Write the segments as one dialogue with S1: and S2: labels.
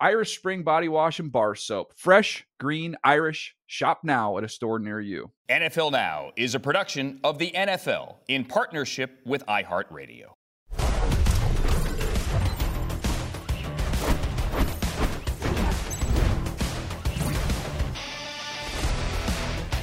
S1: Irish Spring Body Wash and Bar Soap. Fresh, green, Irish. Shop now at a store near you.
S2: NFL Now is a production of the NFL in partnership with iHeartRadio.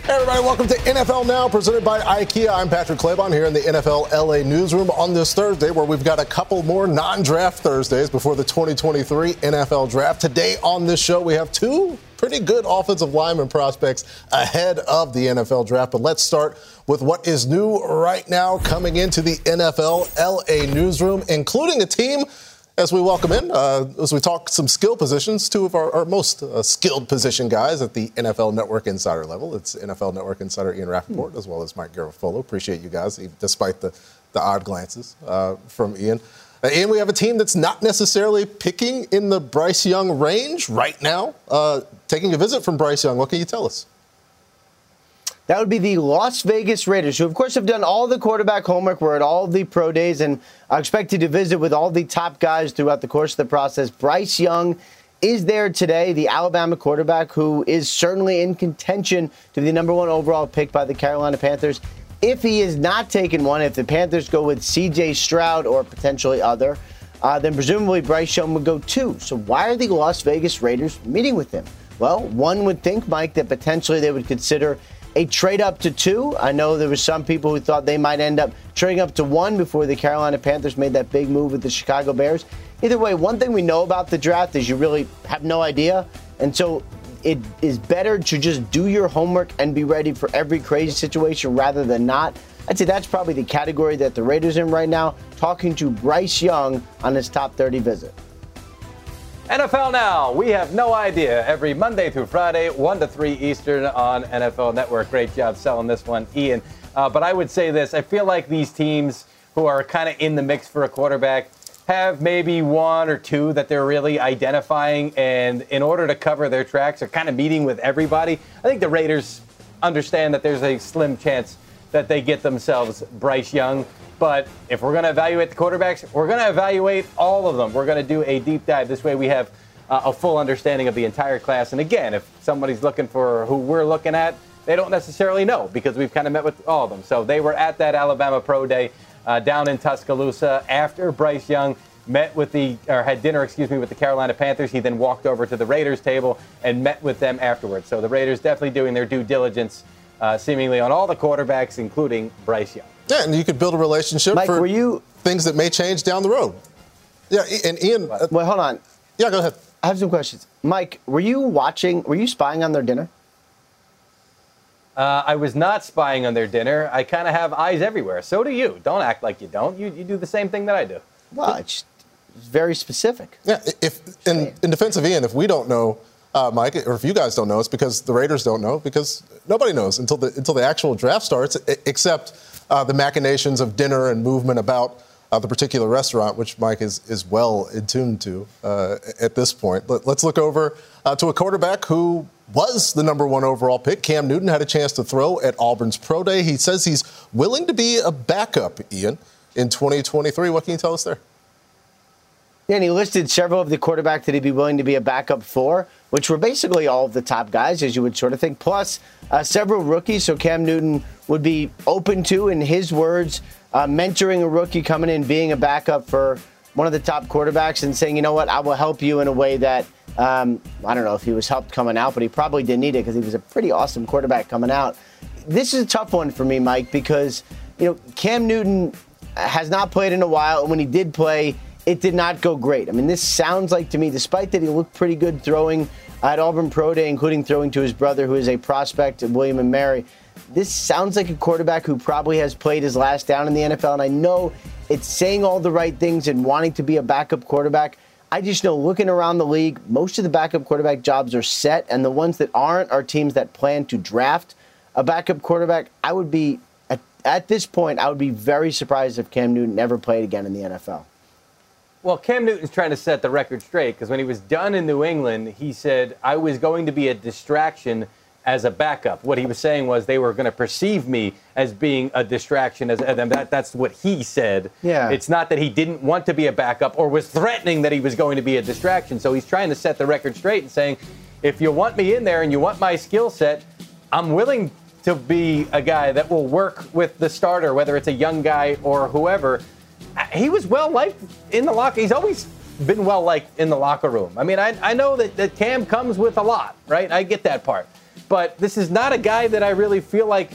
S3: Everybody, welcome to NFL Now, presented by IKEA. I'm Patrick Claybon here in the NFL LA newsroom on this Thursday, where we've got a couple more non-draft Thursdays before the 2023 NFL Draft. Today on this show, we have two pretty good offensive lineman prospects ahead of the NFL Draft. But let's start with what is new right now coming into the NFL LA newsroom, including a team as we welcome in, uh, as we talk some skill positions, two of our, our most uh, skilled position guys at the NFL Network Insider level. It's NFL Network Insider Ian Rapoport mm. as well as Mike Garafolo. Appreciate you guys, despite the, the odd glances uh, from Ian. Uh, Ian, we have a team that's not necessarily picking in the Bryce Young range right now. Uh, taking a visit from Bryce Young, what can you tell us?
S4: That would be the Las Vegas Raiders, who, of course, have done all the quarterback homework. We're at all the pro days and are expected to visit with all the top guys throughout the course of the process. Bryce Young is there today, the Alabama quarterback, who is certainly in contention to be the number one overall pick by the Carolina Panthers. If he is not taken one, if the Panthers go with CJ Stroud or potentially other, uh, then presumably Bryce Young would go two. So why are the Las Vegas Raiders meeting with him? Well, one would think, Mike, that potentially they would consider a trade up to two. I know there were some people who thought they might end up trading up to one before the Carolina Panthers made that big move with the Chicago Bears. Either way, one thing we know about the draft is you really have no idea. And so it is better to just do your homework and be ready for every crazy situation rather than not. I'd say that's probably the category that the Raiders in right now, talking to Bryce Young on his top 30 visit.
S5: NFL Now, we have no idea. Every Monday through Friday, 1 to 3 Eastern on NFL Network. Great job selling this one, Ian. Uh, but I would say this I feel like these teams who are kind of in the mix for a quarterback have maybe one or two that they're really identifying. And in order to cover their tracks, are kind of meeting with everybody. I think the Raiders understand that there's a slim chance that they get themselves Bryce Young. But if we're going to evaluate the quarterbacks, we're going to evaluate all of them. We're going to do a deep dive. This way we have uh, a full understanding of the entire class. And again, if somebody's looking for who we're looking at, they don't necessarily know because we've kind of met with all of them. So they were at that Alabama Pro Day uh, down in Tuscaloosa after Bryce Young met with the or had dinner, excuse me, with the Carolina Panthers. He then walked over to the Raiders table and met with them afterwards. So the Raiders definitely doing their due diligence, uh, seemingly on all the quarterbacks, including Bryce Young.
S3: Yeah, and you could build a relationship
S4: Mike,
S3: for
S4: were you,
S3: things that may change down the road. Yeah, and Ian. Uh,
S4: well, hold on.
S3: Yeah, go ahead.
S4: I have some questions. Mike, were you watching, were you spying on their dinner?
S5: Uh, I was not spying on their dinner. I kind of have eyes everywhere. So do you. Don't act like you don't. You, you do the same thing that I do.
S4: Well, it's very specific.
S3: Yeah, if in, in defense of Ian, if we don't know, uh, Mike, or if you guys don't know, it's because the Raiders don't know, because nobody knows until the until the actual draft starts, except uh, the machinations of dinner and movement about uh, the particular restaurant, which Mike is, is well attuned to uh, at this point. Let, us look over uh, to a quarterback who was the number one overall pick. Cam Newton had a chance to throw at Auburn's Pro Day. He says he's willing to be a backup, Ian, in 2023. What can you tell us there?
S4: Yeah, and he listed several of the quarterbacks that he'd be willing to be a backup for, which were basically all of the top guys, as you would sort of think, plus uh, several rookies. So Cam Newton would be open to, in his words, uh, mentoring a rookie coming in, being a backup for one of the top quarterbacks, and saying, you know what, I will help you in a way that um, I don't know if he was helped coming out, but he probably didn't need it because he was a pretty awesome quarterback coming out. This is a tough one for me, Mike, because you know Cam Newton has not played in a while, and when he did play, it did not go great. I mean, this sounds like to me, despite that he looked pretty good throwing at Auburn Pro Day, including throwing to his brother, who is a prospect, William and Mary. This sounds like a quarterback who probably has played his last down in the NFL, and I know it's saying all the right things and wanting to be a backup quarterback. I just know looking around the league, most of the backup quarterback jobs are set, and the ones that aren't are teams that plan to draft a backup quarterback, I would be at, at this point, I would be very surprised if Cam Newton never played again in the NFL.
S5: Well, Cam Newton's trying to set the record straight because when he was done in New England, he said, I was going to be a distraction as a backup. What he was saying was they were going to perceive me as being a distraction. As and that, that's what he said.
S4: Yeah.
S5: It's not that he didn't want to be a backup or was threatening that he was going to be a distraction. So he's trying to set the record straight and saying, if you want me in there and you want my skill set, I'm willing to be a guy that will work with the starter, whether it's a young guy or whoever. He was well liked in the locker. He's always been well liked in the locker room. I mean, I, I know that, that Cam comes with a lot, right? I get that part. But this is not a guy that I really feel like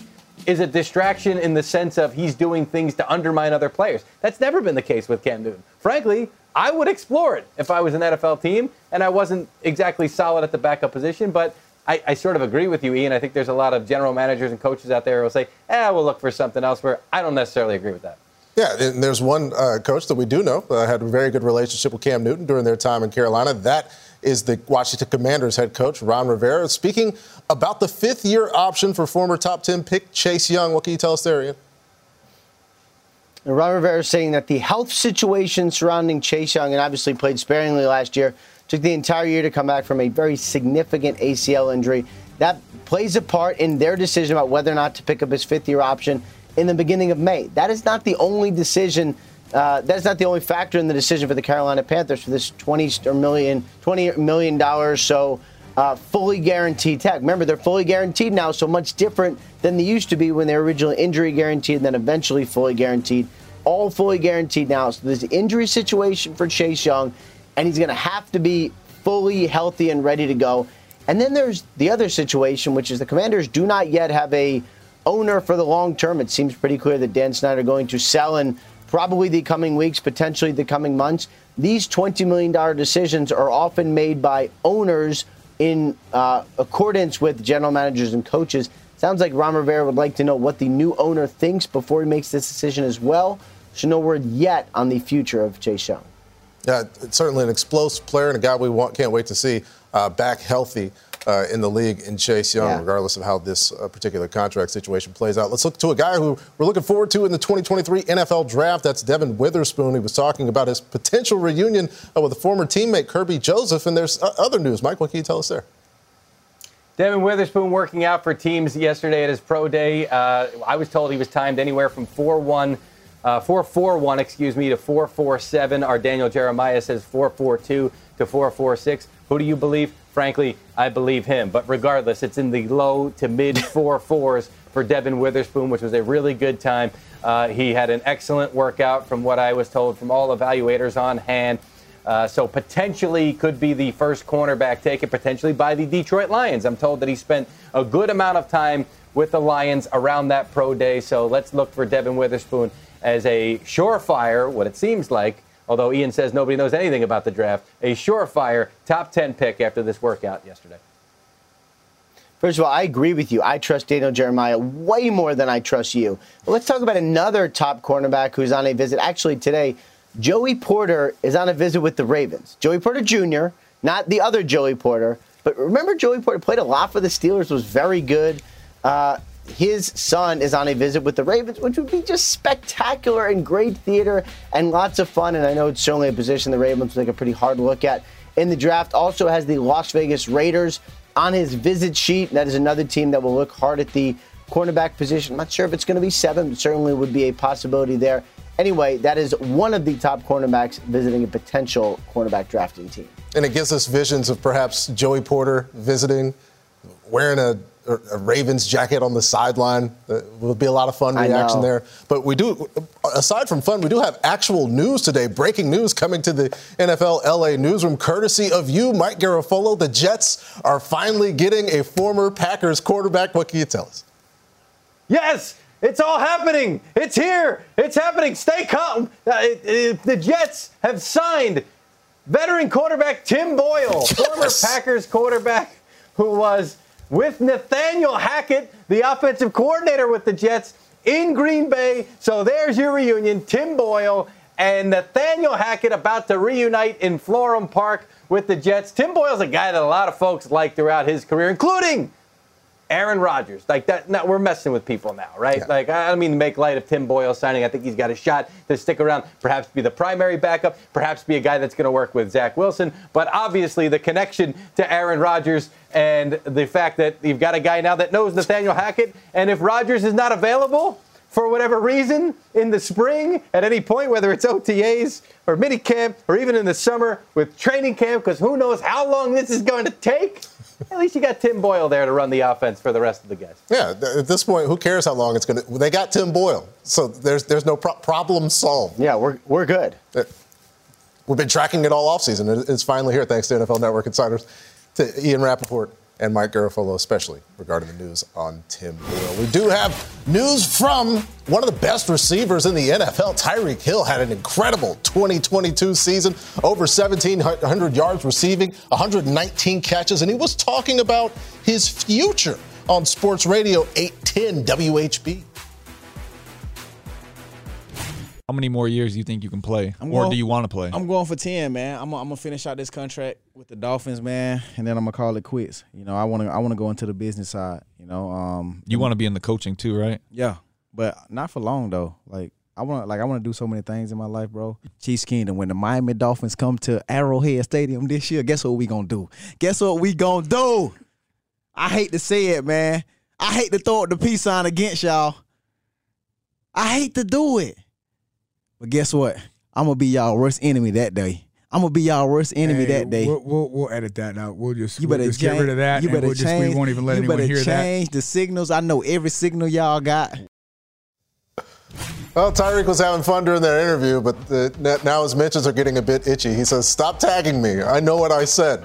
S5: is a distraction in the sense of he's doing things to undermine other players. That's never been the case with Cam Newton. Frankly, I would explore it if I was an NFL team and I wasn't exactly solid at the backup position. But I, I, sort of agree with you, Ian. I think there's a lot of general managers and coaches out there who will say, eh, we'll look for something else. Where I don't necessarily agree with that.
S3: Yeah, and there's one uh, coach that we do know uh, had a very good relationship with Cam Newton during their time in Carolina. That is the Washington Commanders head coach, Ron Rivera. Speaking about the fifth year option for former top 10 pick Chase Young, what can you tell us there, Ian?
S4: Ron Rivera is saying that the health situation surrounding Chase Young, and obviously played sparingly last year, took the entire year to come back from a very significant ACL injury. That plays a part in their decision about whether or not to pick up his fifth year option in the beginning of May. That is not the only decision uh, that's not the only factor in the decision for the Carolina Panthers for this 20 or million, 20 million dollars so uh, fully guaranteed tag. Remember, they're fully guaranteed now, so much different than they used to be when they were originally injury guaranteed and then eventually fully guaranteed. All fully guaranteed now. So there's an injury situation for Chase Young, and he's going to have to be fully healthy and ready to go. And then there's the other situation, which is the Commanders do not yet have a owner for the long term. It seems pretty clear that Dan Snyder going to sell in probably the coming weeks, potentially the coming months. These $20 million decisions are often made by owners in uh, accordance with general managers and coaches. Sounds like Ron Rivera would like to know what the new owner thinks before he makes this decision as well. So no word yet on the future of Chase Young.
S3: Yeah, certainly an explosive player and a guy we want, can't wait to see uh, back healthy uh, in the league in Chase Young, yeah. regardless of how this uh, particular contract situation plays out. Let's look to a guy who we're looking forward to in the 2023 NFL Draft. That's Devon Witherspoon. He was talking about his potential reunion uh, with a former teammate, Kerby Joseph. And there's uh, other news. Mike, what can you tell us there?
S5: Devon Witherspoon working out for teams yesterday at his pro day. Uh, I was told he was timed anywhere from 4 1. Uh, 441, excuse me, to 447. Our Daniel Jeremiah says 442 to 446. Who do you believe? Frankly, I believe him. But regardless, it's in the low to mid four fours for Devon Witherspoon, which was a really good time. Uh, he had an excellent workout, from what I was told from all evaluators on hand. Uh, so potentially could be the first cornerback taken potentially by the Detroit Lions. I'm told that he spent a good amount of time with the Lions around that pro day. So let's look for Devon Witherspoon as a surefire, what it seems like, although Ian says nobody knows anything about the draft, a surefire top 10 pick after this workout yesterday.
S4: First of all, I agree with you. I trust Daniel Jeremiah way more than I trust you. But let's talk about another top cornerback who's on a visit. Actually, today, Joey Porter is on a visit with the Ravens. Joey Porter Jr., not the other Joey Porter. But remember, Joey Porter played a lot for the Steelers, was very good. Uh, his son is on a visit with the Ravens, which would be just spectacular and great theater and lots of fun. And I know it's certainly a position the Ravens take a pretty hard look at in the draft. Also has the Las Vegas Raiders on his visit sheet. That is another team that will look hard at the cornerback position. I'm not sure if it's going to be seven, but certainly would be a possibility there. Anyway, that is one of the top cornerbacks visiting a potential cornerback drafting team.
S3: And it gives us visions of perhaps Joey Porter visiting, wearing a a Ravens jacket on the sideline. Uh, will be a lot of fun reaction there. But we do, aside from fun, we do have actual news today. Breaking news coming to the NFL LA newsroom, courtesy of you, Mike Garafolo. The Jets are finally getting a former Packers quarterback. What can you tell us?
S5: Yes. It's all happening. It's here. It's happening. Stay calm. Uh, it, it, the Jets have signed veteran quarterback Tim Boyle, yes. former Packers quarterback who was with Nathaniel Hackett, the offensive coordinator with the Jets in Green Bay. So there's your reunion. Tim Boyle and Nathaniel Hackett about to reunite in Florham Park with the Jets. Tim Boyle's a guy that a lot of folks like throughout his career, including Aaron Rodgers, like that. Now we're messing with people now, right?
S3: Yeah.
S5: Like I don't mean to make light of Tim Boyle signing. I think he's got a shot to stick around, perhaps be the primary backup, perhaps be a guy that's going to work with Zach Wilson. But obviously, the connection to Aaron Rodgers and the fact that you've got a guy now that knows Nathaniel Hackett, and if Rodgers is not available for whatever reason in the spring at any point, whether it's OTAs or mini camp or even in the summer with training camp, because who knows how long this is going to take. At least you got Tim Boyle there to run the offense for the rest of the guys.
S3: Yeah, at this point, who cares how long it's going to? They got Tim Boyle, so there's there's no pro- problem solved.
S4: Yeah, we're, we're good.
S3: Uh, we've been tracking it all offseason. It- It's finally here, thanks to NFL Network insiders, to Ian Rappaport and Mike Garafolo, especially regarding the news on Tim Boyle. We do have news from one of the best receivers in the NFL. Tyreek Hill had an incredible 2022 season, over 1,700 yards receiving, 119 catches, and he was talking about his future on Sports Radio 810 WHB.
S6: How many more years do you think you can play,
S7: I'm
S6: or
S7: going-
S6: do you want to play?
S7: I'm going for ten, man. I'm, gonna finish out this contract with the Dolphins, man, and then I'm gonna call it quits. You know, I want to I want to go into the business side. You know, um,
S6: you want to be in the coaching too, right?
S7: yeah, but not for long though. Like I want to like I want to do so many things in my life, bro. Chiefs Kingdom. When the Miami Dolphins come to Arrowhead Stadium this year, guess what we gonna do? Guess what we gonna do? I hate to say it, man. I hate to throw up the peace sign against y'all. I hate to do it. But guess what? I'm gonna be y'all worst enemy that day. I'm gonna be y'all worst enemy
S8: Hey,
S7: that day.
S8: We'll, we'll, we'll edit that out. We'll just,
S7: you
S8: we'll
S7: better
S8: just
S7: change,
S8: get rid of that.
S7: You
S8: and
S7: better
S8: we'll just,
S7: change.
S8: we won't even let
S7: you
S8: anyone
S7: better
S8: hear
S7: change the signals. I know every signal y'all got.
S3: Well, Tyreek was having fun during that interview, but the, now his mentions are getting a bit itchy. He says, Stop tagging me. I know what I said.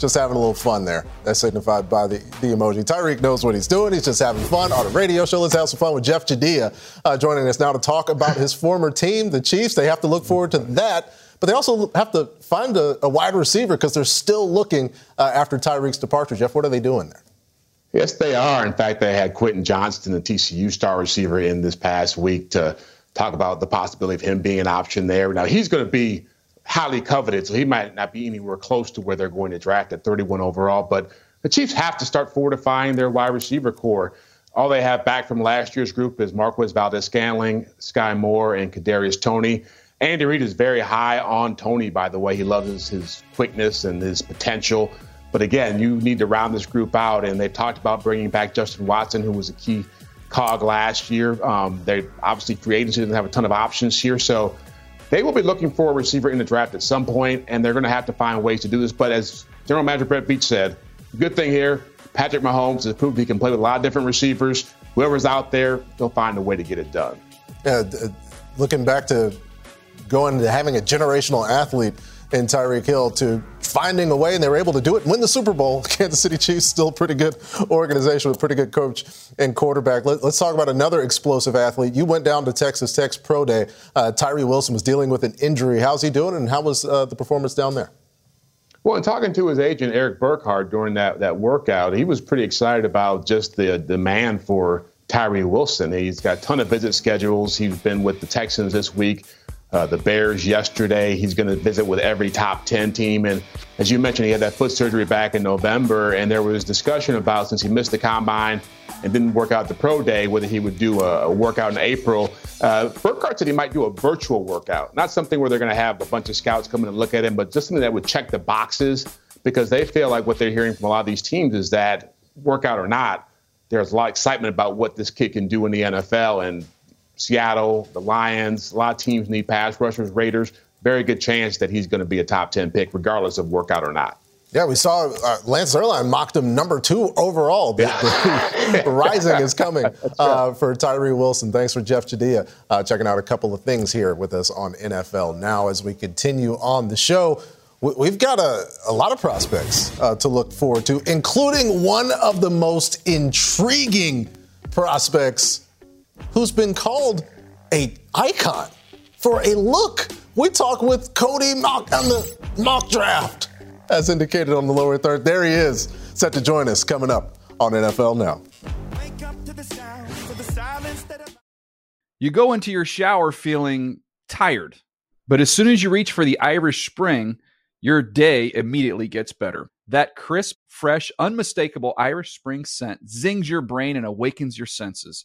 S3: Just having a little fun there. That's signified by the, the emoji. Tyreek knows what he's doing. He's just having fun on a radio show. Let's have some fun with Jeff Chadiha uh, joining us now to talk about his former team, the Chiefs. They have to look forward to that, but they also have to find a, a wide receiver because they're still looking uh, after Tyreek's departure. Jeff, what are they doing there?
S9: Yes, they are. In fact, they had Quentin Johnston, the TCU star receiver, in this past week to talk about the possibility of him being an option there. Now, he's going to be highly coveted, so he might not be anywhere close to where they're going to draft at 31 overall. But the Chiefs have to start fortifying their wide receiver core. All they have back from last year's group is Marquez Valdes-Scantling, Sky Moore, and Kadarius Toney. Andy Reid is very high on Toney, by the way. He loves his, quickness and his potential. But again, you need to round this group out. And they've talked about bringing back Justin Watson, who was a key cog last year. Um, they obviously free agency doesn't have a ton of options here. So they will be looking for a receiver in the draft at some point, and they're going to have to find ways to do this. But as General Manager Brett Veach said, good thing here, Patrick Mahomes has proved he can play with a lot of different receivers. Whoever's out there, they'll find a way to get it done.
S3: Yeah, looking back to going to having a generational athlete in Tyreek Hill to finding a way, and they were able to do it and win the Super Bowl. Kansas City Chiefs, still a pretty good organization with pretty good coach and quarterback. Let, us talk about another explosive athlete. You went down to Texas Tech's Pro Day. Uh, Tyree Wilson was dealing with an injury. How's he doing, and how was uh, the performance down there?
S9: Well, in talking to his agent Eric Burkhardt during that, that workout, he was pretty excited about just the demand for Tyree Wilson. He's got a ton of visit schedules. He's been with the Texans this week, uh, the Bears yesterday. He's going to visit with every top 10 team. And as you mentioned, he had that foot surgery back in November, and there was discussion about since he missed the combine and didn't work out the pro day, whether he would do a, workout in April. Uh, Burkhardt said he might do a virtual workout, not something where they're going to have a bunch of scouts come in and look at him, but just something that would check the boxes because they feel like what they're hearing from a lot of these teams is that workout or not, there's a lot of excitement about what this kid can do in the NFL. And Seattle, the Lions, a lot of teams need pass rushers, Raiders. Very good chance that he's going to be a top 10 pick, regardless of workout or not.
S3: Yeah, we saw uh, Lance Zierlein mocked him number two overall. The rising is coming uh, for Tyree Wilson. Thanks for Jeff Chadiha uh, checking out a couple of things here with us on NFL Now as we continue on the show. we- We've got a, a lot of prospects uh, to look forward to, including one of the most intriguing prospects who's been called a icon for a look. We talk with Cody Mauch on the mock draft, as indicated on the lower third. There he is, set to join us coming up on NFL Now.
S1: You go into your shower feeling tired, but as soon as you reach for the Irish Spring, your day immediately gets better. That crisp, fresh, unmistakable Irish Spring scent zings your brain and awakens your senses.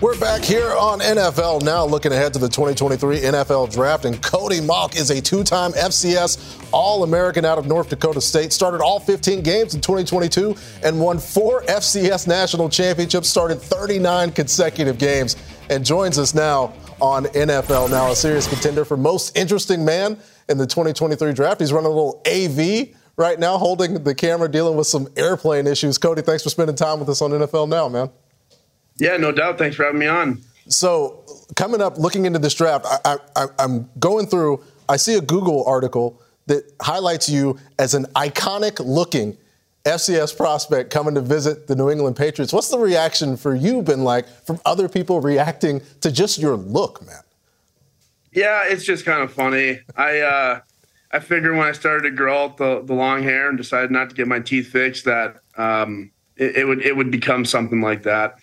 S3: We're back here on NFL Now, looking ahead to the 2023 NFL Draft. And Cody Mauch is a two time FCS All American out of North Dakota State. Started all 15 games in 2022 and won four FCS national championships, started 39 consecutive games, and joins us now on NFL Now, a serious contender for most interesting man in the 2023 draft. He's running a little AV right now, holding the camera, dealing with some airplane issues. Cody, thanks for spending time with us on NFL Now, man.
S10: Yeah, no doubt. Thanks for having me on.
S3: So, coming up, looking into this draft, I, I, I'm going through, I see a Google article that highlights you as an iconic looking FCS prospect coming to visit the New England Patriots. What's the reaction for you been like from other people reacting to just your look, man?
S10: Yeah, it's just kind of funny. I uh, I figured when I started to grow out the, the long hair and decided not to get my teeth fixed that um, it, it would it would become something like that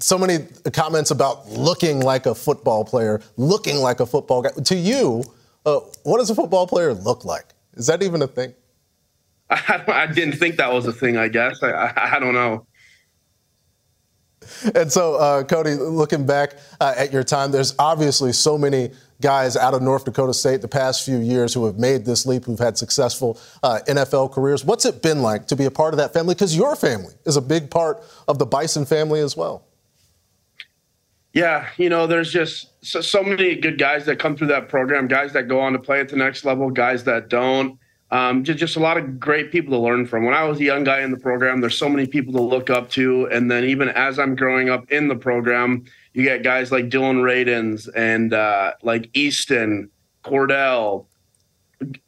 S3: so many comments about looking like a football player, looking like a football guy. To you, uh, what does a football player look like? Is that even a thing?
S10: I, I didn't think that was a thing. I guess I, I, I don't know.
S3: And so, uh, Cody, looking back uh, at your time, there's obviously so many guys out of North Dakota State the past few years who have made this leap, who've had successful uh, NFL careers. What's it been like to be a part of that family? Because your family is a big part of the Bison family as well.
S10: Yeah, you know, there's just so, so many good guys that come through that program, guys that go on to play at the next level, guys that don't. Um, just, just a lot of great people to learn from. When I was a young guy in the program, there's so many people to look up to. And then even as I'm growing up in the program, you get guys like Dillon Radunz and uh, like Easton, Cordell,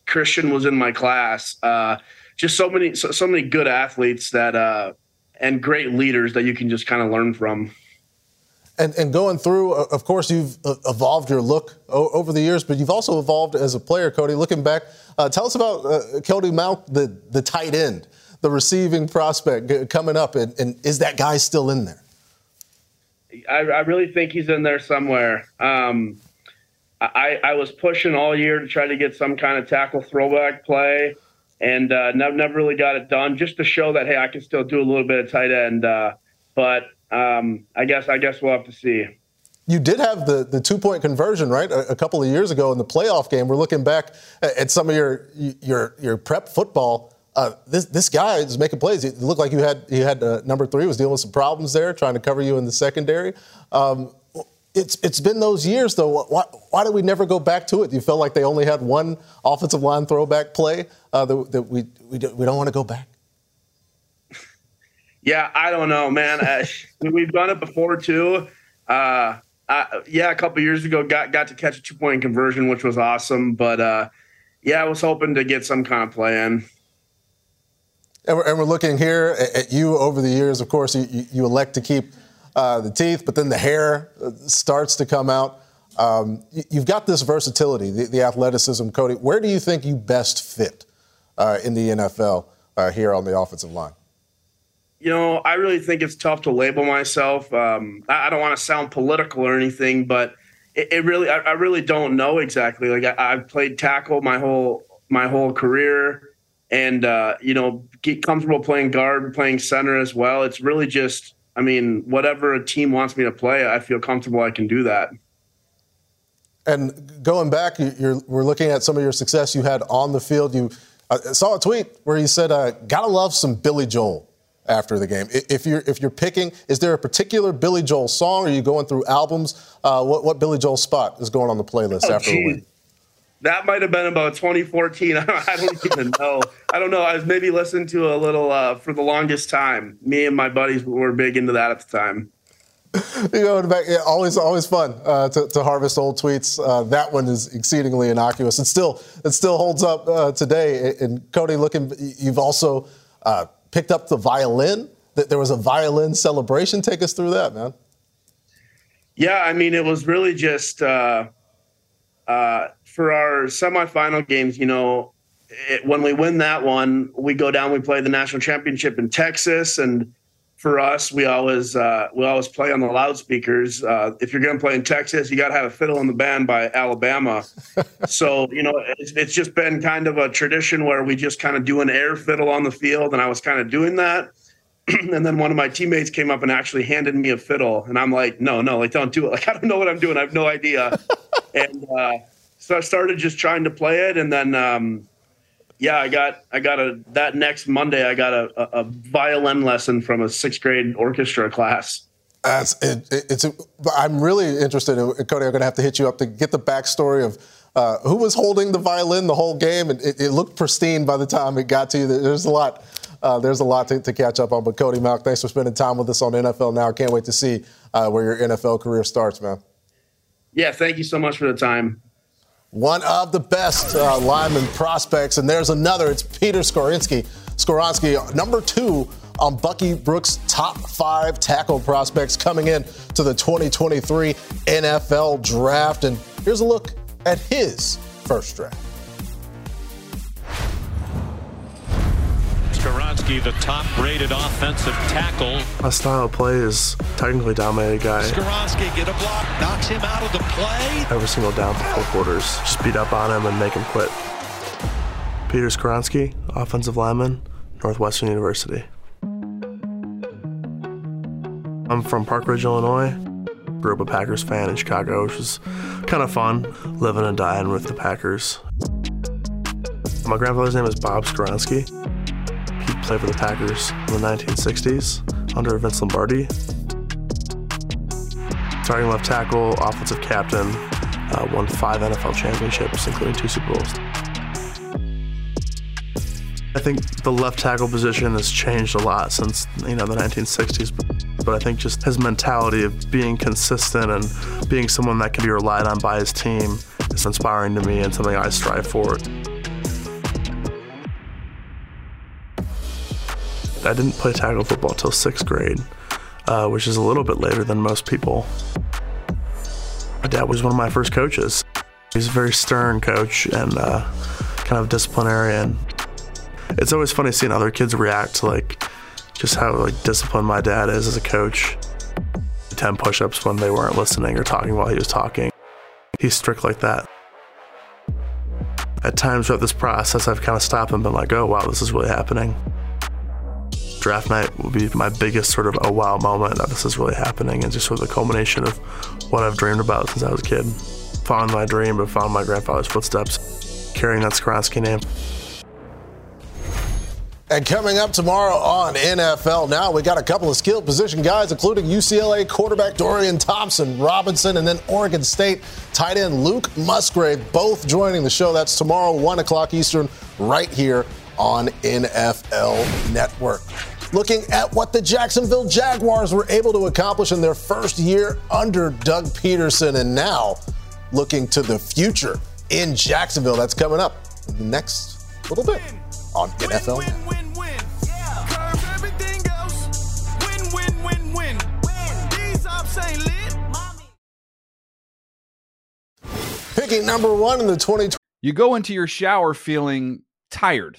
S10: Christian was in my class. Uh, just so many, so, so, many good athletes that uh, and great leaders that you can just kind of learn from.
S3: And, and going through, of course, you've uh, evolved your look over the years, but you've also evolved as a player, Cody. Looking back, uh, tell us about uh, Cody Mauch, the, the tight end, the receiving prospect coming up, and, and is that guy still in there?
S10: I, I really think he's in there somewhere. Um, I, I was pushing all year to try to get some kind of tackle throwback play, and uh, never, never really got it done. Just to show that hey, I can still do a little bit of tight end. Uh, but um, I guess I guess we'll have to see.
S3: You did have the, the two point conversion, right? A, a, couple of years ago in the playoff game. We're looking back at some of your your your prep football. Uh, this this guy is making plays. It looked like you had you had uh, number three was dealing with some problems there, trying to cover you in the secondary. Um, it's it's been those years though. Why, why did we never go back to it? You felt like they only had one offensive line throwback play uh, that, that, we we don't, we don't want to go back.
S10: Yeah, I don't know, man. uh, we've done it before too. Uh, yeah, a couple years ago, got got to catch a two point conversion, which was awesome. But uh, yeah, I was hoping to get some kind of play in.
S3: And we're, and we're looking here at you over the years. Of course, you, you elect to keep uh, the teeth, but then the hair uh, starts to come out. Um, you've got this versatility, the, the, athleticism, Cody. Where do you think you best fit uh, in the NFL uh, here on the offensive line?
S10: you know, I really think it's tough to label myself. Um, I, I, don't want to sound political or anything, but it, it really, I, I, really don't know exactly. Like I, have played tackle my whole my whole career, and uh, you know, get comfortable playing guard, playing center as well. It's really just, I mean, whatever a team wants me to play, I feel comfortable I can do that.
S3: And going back, we're looking at some of your success you had on the field. You I saw a tweet where you said, uh, "Gotta love some Billy Joel." after the game. If you're if you're picking, is there a particular Billy Joel song? Or are you going through albums? Uh, what what Billy Joel spot is going on the playlist oh, after geez. the win?
S10: That might have been about 2014. I don't, I don't even know. I don't know. I was maybe listening to a little uh, for the longest time. Me and my buddies were big into that at the time.
S3: you know, back, yeah, always, always fun uh, to, to, harvest old tweets. Uh, that one is exceedingly innocuous. It still, it still holds up uh, today. And Cody, looking, you've also uh, picked up the violin. That there was a violin celebration. Take us through that, man.
S10: Yeah, I mean, it was really just uh, uh, for our semifinal games, you know, it, when we win that one, we go down, we play the national championship in Texas, and for us, we always uh, we always play on the loudspeakers. Uh, if you're going to play in Texas, you got to have a fiddle in the band by Alabama. so you know, it's, it's, just been kind of a tradition where we just kind of do an air fiddle on the field, and I was kind of doing that. and then one of my teammates came up and actually handed me a fiddle, and I'm like, no, no, like don't do it. Like I don't know what I'm doing. I have no idea. and uh, so I started just trying to play it, and then. Um, yeah, I got I got a that next Monday I got a, a, violin lesson from a sixth grade orchestra class.
S3: That's it, it's. A, I'm really interested in Cody. I'm going to have to hit you up to get the backstory of uh, who was holding the violin the whole game, and it, it, looked pristine by the time it got to you. There's a lot. Uh, there's a lot to, to, catch up on. But Cody Mauch, thanks for spending time with us on NFL Now. Can't wait to see uh, where your NFL career starts, man.
S10: Yeah, thank you so much for the time
S3: one of the best uh, lineman prospects. And there's another. It's Peter Skoronski. Skoronski, number two on Bucky Brooks' top five tackle prospects coming in to the 2023 NFL draft. And here's a look at his first draft.
S11: The top-rated offensive tackle.
S12: My style of play is technically dominated guy.
S11: Skoronski get a block, knocks him out of the play.
S12: Every single down for four quarters. speed up on him and make him quit. Peter Skoronski, offensive lineman, Northwestern University. I'm from Park Ridge, Illinois. Grew up a Packers fan in Chicago, which was kind of fun, living and dying with the Packers. My grandfather's name is Bob Skoronski played for the Packers in the 1960s under Vince Lombardi. Starting left tackle, offensive captain, uh, won five NFL championships, including two Super Bowls. I think the left tackle position has changed a lot since you know the 1960s, but I think just his mentality of being consistent and being someone that can be relied on by his team is inspiring to me and something I strive for. I didn't play tackle football until sixth grade, uh, which is a little bit later than most people. My dad was one of my first coaches. He's a very stern coach and uh, kind of disciplinarian. It's always funny seeing other kids react to like just how like disciplined my dad is as a coach. Ten push-ups when they weren't listening or talking while he was talking. He's strict like that. At times throughout this process, I've kind of stopped and been like, "Oh wow, this is really happening." Draft night will be my biggest sort of a wow moment that this is really happening and just sort of the culmination of what I've dreamed about since I was a kid. Following my dream, but following my grandfather's footsteps, carrying that Skoronski name.
S3: And coming up tomorrow on NFL Now, we got a couple of skilled position guys, including UCLA quarterback Dorian Thompson Robinson, and then Oregon State tight end Luke Musgrave, both joining the show. That's tomorrow, 1 o'clock Eastern, right here on NFL Network. Looking at what the Jacksonville Jaguars were able to accomplish in their first year under Doug Pederson, and now looking to the future in Jacksonville. That's coming up in the next little bit on NFL. Win, win, win, Picking number one in the 2020.
S1: You go into your shower feeling tired,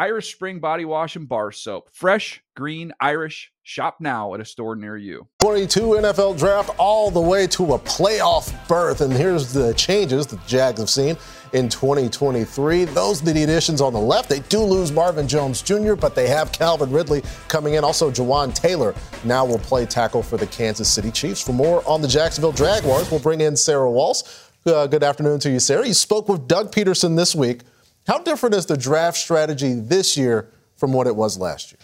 S1: Irish Spring Body Wash and Bar Soap. Fresh, green, Irish. Shop now at a store near you.
S3: 22 NFL draft all the way to a playoff berth. And here's the changes the Jags have seen in 2023. Those are the additions on the left. They do lose Marvin Jones Jr., but they have Calvin Ridley coming in. Also, Jawaan Taylor now will play tackle for the Kansas City Chiefs. For more on the Jacksonville Jaguars, we'll bring in Sarah Walsh. Uh, good afternoon to you, Sarah. You spoke with Doug Pederson this week how different is the draft strategy this year from what it was last year?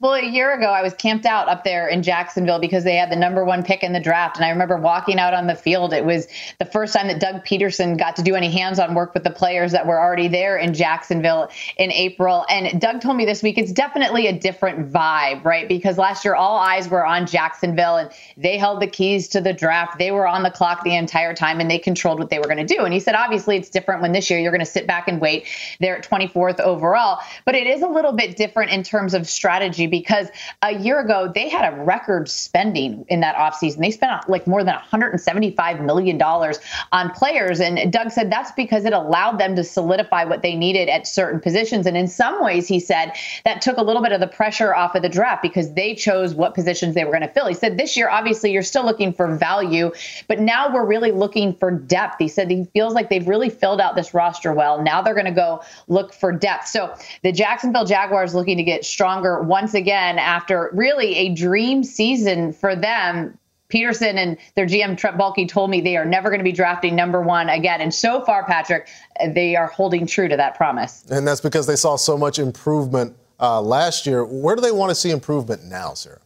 S13: Well, a year ago, I was camped out up there in Jacksonville because they had the number one pick in the draft. And I remember walking out on the field. It was the first time that Doug Pederson got to do any hands on work with the players that were already there in Jacksonville in April. And Doug told me this week it's definitely a different vibe, right? Because last year, all eyes were on Jacksonville and they held the keys to the draft. They were on the clock the entire time and they controlled what they were going to do. And he said, obviously, it's different when this year you're going to sit back and wait. They're at 24th overall. But it is a little bit different in terms of strategy because a year ago they had a record spending in that offseason. They spent like more than $175 million on players. And Doug said that's because it allowed them to solidify what they needed at certain positions. And in some ways, he said that took a little bit of the pressure off of the draft because they chose what positions they were going to fill. He said this year, obviously, you're still looking for value, but now we're really looking for depth. He said he feels like they've really filled out this roster well. Now they're going to go look for depth. So the Jacksonville Jaguars looking to get stronger once again after really a dream season for them. Pederson and their GM Trent Baalke told me they are never going to be drafting number one again. And so far, Patrick, they are holding true to that promise.
S3: And that's because they saw so much improvement uh, last year. Where do they want to see improvement now, Sarah?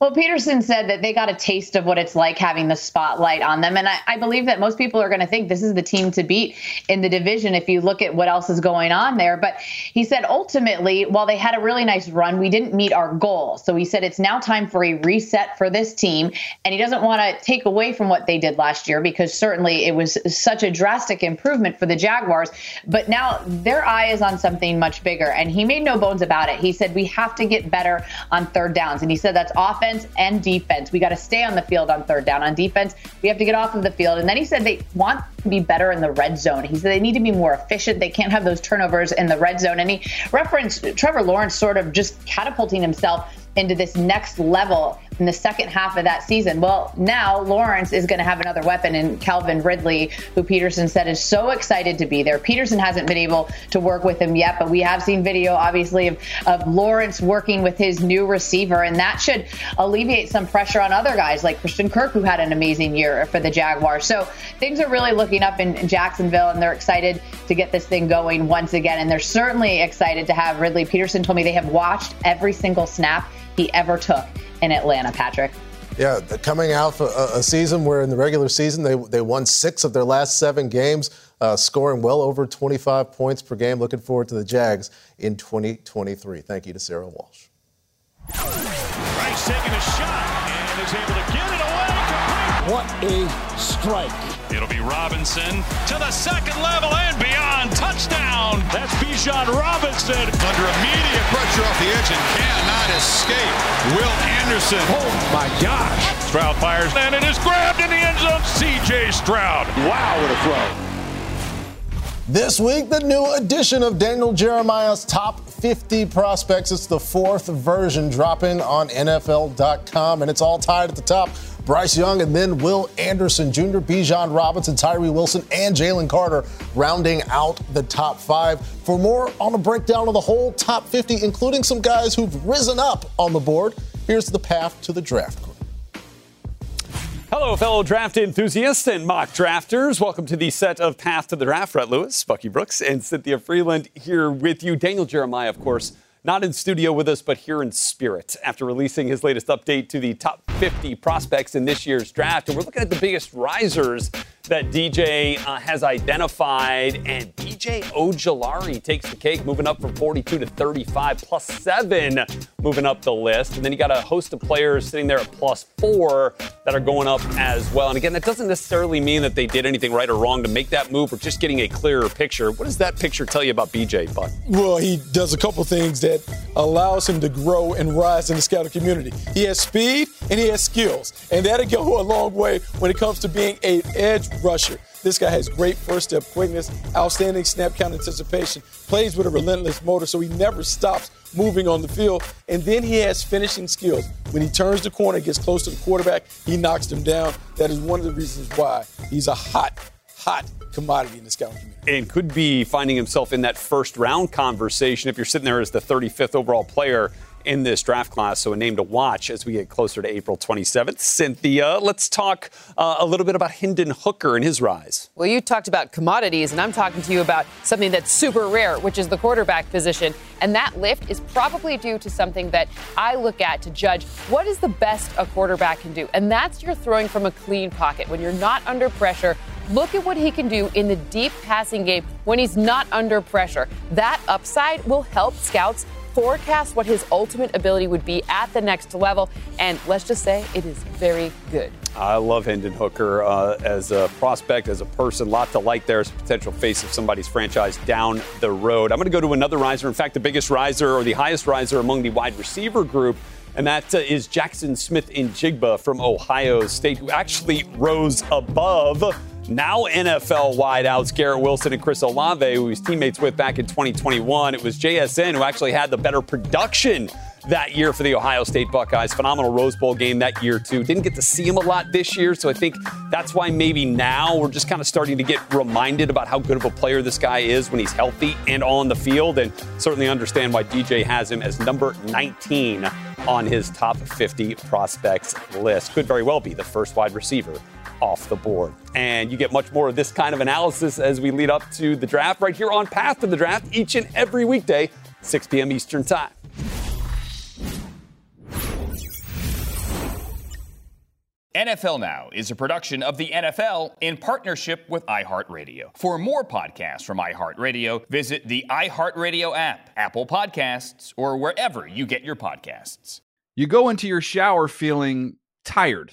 S13: Well, Pederson said that they got a taste of what it's like having the spotlight on them. And I, I believe that most people are going to think this is the team to beat in the division if you look at what else is going on there. But he said ultimately, while they had a really nice run, we didn't meet our goal. So he said it's now time for a reset for this team. And he doesn't want to take away from what they did last year because certainly it was such a drastic improvement for the Jaguars. But now their eye is on something much bigger. And he made no bones about it. He said, we have to get better on third downs. And he said that's offense offense and defense. We got to stay on the field on third down. On defense, we have to get off of the field. And then he said they want to be better in the red zone. He said they need to be more efficient. They can't have those turnovers in the red zone. And he referenced Trevor Lawrence sort of just catapulting himself into this next level in the second half of that season. Well, now Lawrence is going to have another weapon in Calvin Ridley, who Pederson said is so excited to be there. Pederson hasn't been able to work with him yet, but we have seen video, obviously, of, of Lawrence working with his new receiver, and that should alleviate some pressure on other guys like Christian Kirk, who had an amazing year for the Jaguars. So things are really looking up in Jacksonville, and they're excited to get this thing going once again. And they're certainly excited to have Ridley. Pederson told me they have watched every single snap he ever took in Atlanta, Patrick.
S3: Yeah, coming out a, a, season where in the regular season they, they won six of their last seven games, uh, scoring well over 25 points per game. Looking forward to the Jags in 2023. Thank you to Sarah Walsh.
S11: Rice taking a shot and is able to get it away.
S14: What a strike.
S11: It'll be Robinson to the second level and beyond. Touchdown. That's Bijan Robinson.
S15: Under immediate pressure off the edge and cannot escape. Will Anderson.
S14: Oh my gosh.
S11: Stroud fires and it is grabbed in the end zone. CJ Stroud.
S14: Wow, what a throw.
S3: This week, the new edition of Daniel Jeremiah's Top 50 Prospects. It's the fourth version dropping on NFL.com, and it's all tied at the top. Bryce Young, and then Will Anderson Jr., Bijan Robinson, Tyree Wilson, and Jalen Carter rounding out the top five. For more on a breakdown of the whole top 50, including some guys who've risen up on the board, here's the path to the draft.
S16: Hello, fellow draft enthusiasts and mock drafters. Welcome to the set of Path to the Draft. Rhett Lewis, Bucky Brooks, and Cynthia Frelund here with you. Daniel Jeremiah, of course not in studio with us, but here in spirit after releasing his latest update to the top 50 prospects in this year's draft. And we're looking at the biggest risers that DJ uh, has identified. And BJ Ojulari takes the cake, moving up from 42 to 35, plus seven moving up the list. And then you got a host of players sitting there at plus four that are going up as well. And again, that doesn't necessarily mean that they did anything right or wrong to make that move. We're just getting a clearer picture. What does that picture tell you about BJ, Bud?
S17: Well, he does a couple things that allows him to grow and rise in the scouting community. He has speed and he has skills. And that'll go a long way when it comes to being an edge rusher. This guy has great first step quickness, outstanding snap count anticipation, plays with a relentless motor, so he never stops moving on the field. And then he has finishing skills. When he turns the corner, gets close to the quarterback, he knocks them down. That is one of the reasons why he's a hot, hot commodity in the scouting community.
S16: And could be finding himself in that first round conversation if you're sitting there as the 35th overall player in this draft class, so a name to watch as we get closer to April 27th. Cynthia, let's talk uh, a little bit about Hendon Hooker and his rise.
S18: Well, you talked about commodities, and I'm talking to you about something that's super rare, which is the quarterback position. And that lift is probably due to something that I look at to judge what is the best a quarterback can do. And that's you're throwing from a clean pocket. When you're not under pressure, look at what he can do in the deep passing game when he's not under pressure. That upside will help scouts forecast what his ultimate ability would be at the next level. And let's just say it is very good.
S16: I love Hendon Hooker uh, as a prospect, as a person. Lot to like there as a potential face of somebody's franchise down the road. I'm going to go to another riser. In fact, the biggest riser or the highest riser among the wide receiver group. And that uh, is Jackson Smith-Njigba from Ohio State, who actually rose above now NFL wideouts Garrett Wilson and Chris Olave, who he was teammates with back in 2021. It was JSN who actually had the better production that year for the Ohio State Buckeyes. Phenomenal Rose Bowl game that year, too. Didn't get to see him a lot this year, so I think that's why maybe now we're just kind of starting to get reminded about how good of a player this guy is when he's healthy and on the field, and certainly understand why DJ has him as number 19 on his top 50 prospects list. Could very well be the first wide receiver off the board. And you get much more of this kind of analysis as we lead up to the draft right here on Path to the Draft each and every weekday, 6 p.m. Eastern Time.
S2: NFL Now is a production of the NFL in partnership with iHeartRadio. For more podcasts from iHeartRadio, visit the iHeartRadio app, Apple Podcasts, or wherever you get your podcasts.
S1: You go into your shower feeling tired,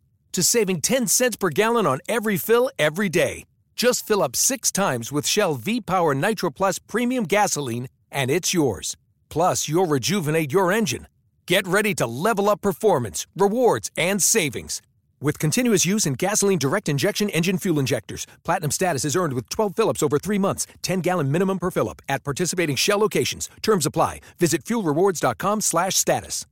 S19: to saving 10 cents per gallon on every fill every day. Just fill up six times with Shell V Power Nitro Plus Premium Gasoline, and it's yours. Plus, you'll rejuvenate your engine. Get ready to level up performance, rewards, and savings. With continuous use in gasoline direct injection engine fuel injectors, platinum status is earned with 12 fill-ups over three months, 10 gallon minimum per fill-up at participating Shell locations. Terms apply. Visit fuelrewards.com/status.